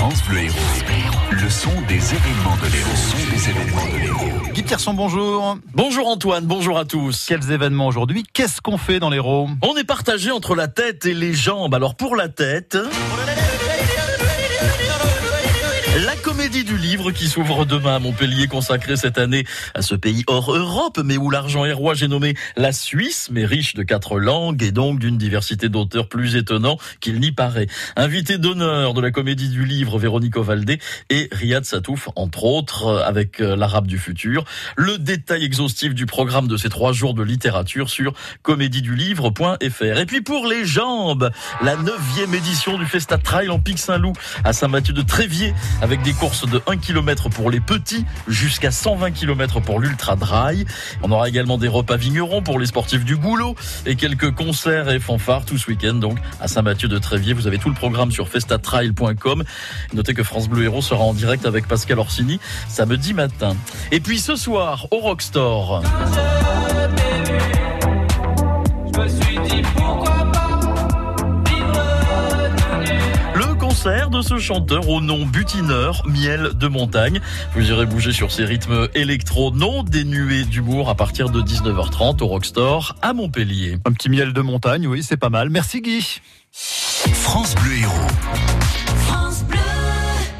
France Bleu Héros. Le son des événements de l'Héros. Le son des événements de l'Héros. Guy Pierson, bonjour. Bonjour Antoine, bonjour à tous. Quels événements aujourd'hui Qu'est-ce qu'on fait dans l'Héros? On est partagé entre la tête et les jambes. Alors pour la tête... La comédie du livre qui s'ouvre demain à Montpellier, consacrée cette année à ce pays hors Europe, mais où l'argent est roi, j'ai nommé la Suisse, mais riche de quatre langues et donc d'une diversité d'auteurs plus étonnant qu'il n'y paraît. Invité d'honneur de la comédie du livre, Véronique Ovaldé et Riyad Satouf, entre autres, avec euh, l'arabe du futur. Le détail exhaustif du programme de ces trois jours de littérature sur comédiedulivre.fr. Et puis pour les jambes, la neuvième édition du Festa Trail en Pic Saint-Loup à Saint-Mathieu de Tréviers avec des courses de 1 km pour les petits jusqu'à 120 km pour l'ultra dry. On aura également des repas vignerons pour les sportifs du boulot et quelques concerts et fanfares tout ce week-end donc à Saint-Mathieu de Tréviers. Vous avez tout le programme sur festatrail.com. Notez que France Bleu Héros sera en direct avec Pascal Orsini samedi matin. Et puis ce soir au Rockstore. Concert de ce chanteur au nom butineur, Miel de Montagne. Vous irez bouger sur ces rythmes électro non dénués d'humour à partir de 19h30 au Rockstore à Montpellier. Un petit miel de montagne, oui, c'est pas mal. Merci Guy. France Bleu Héros.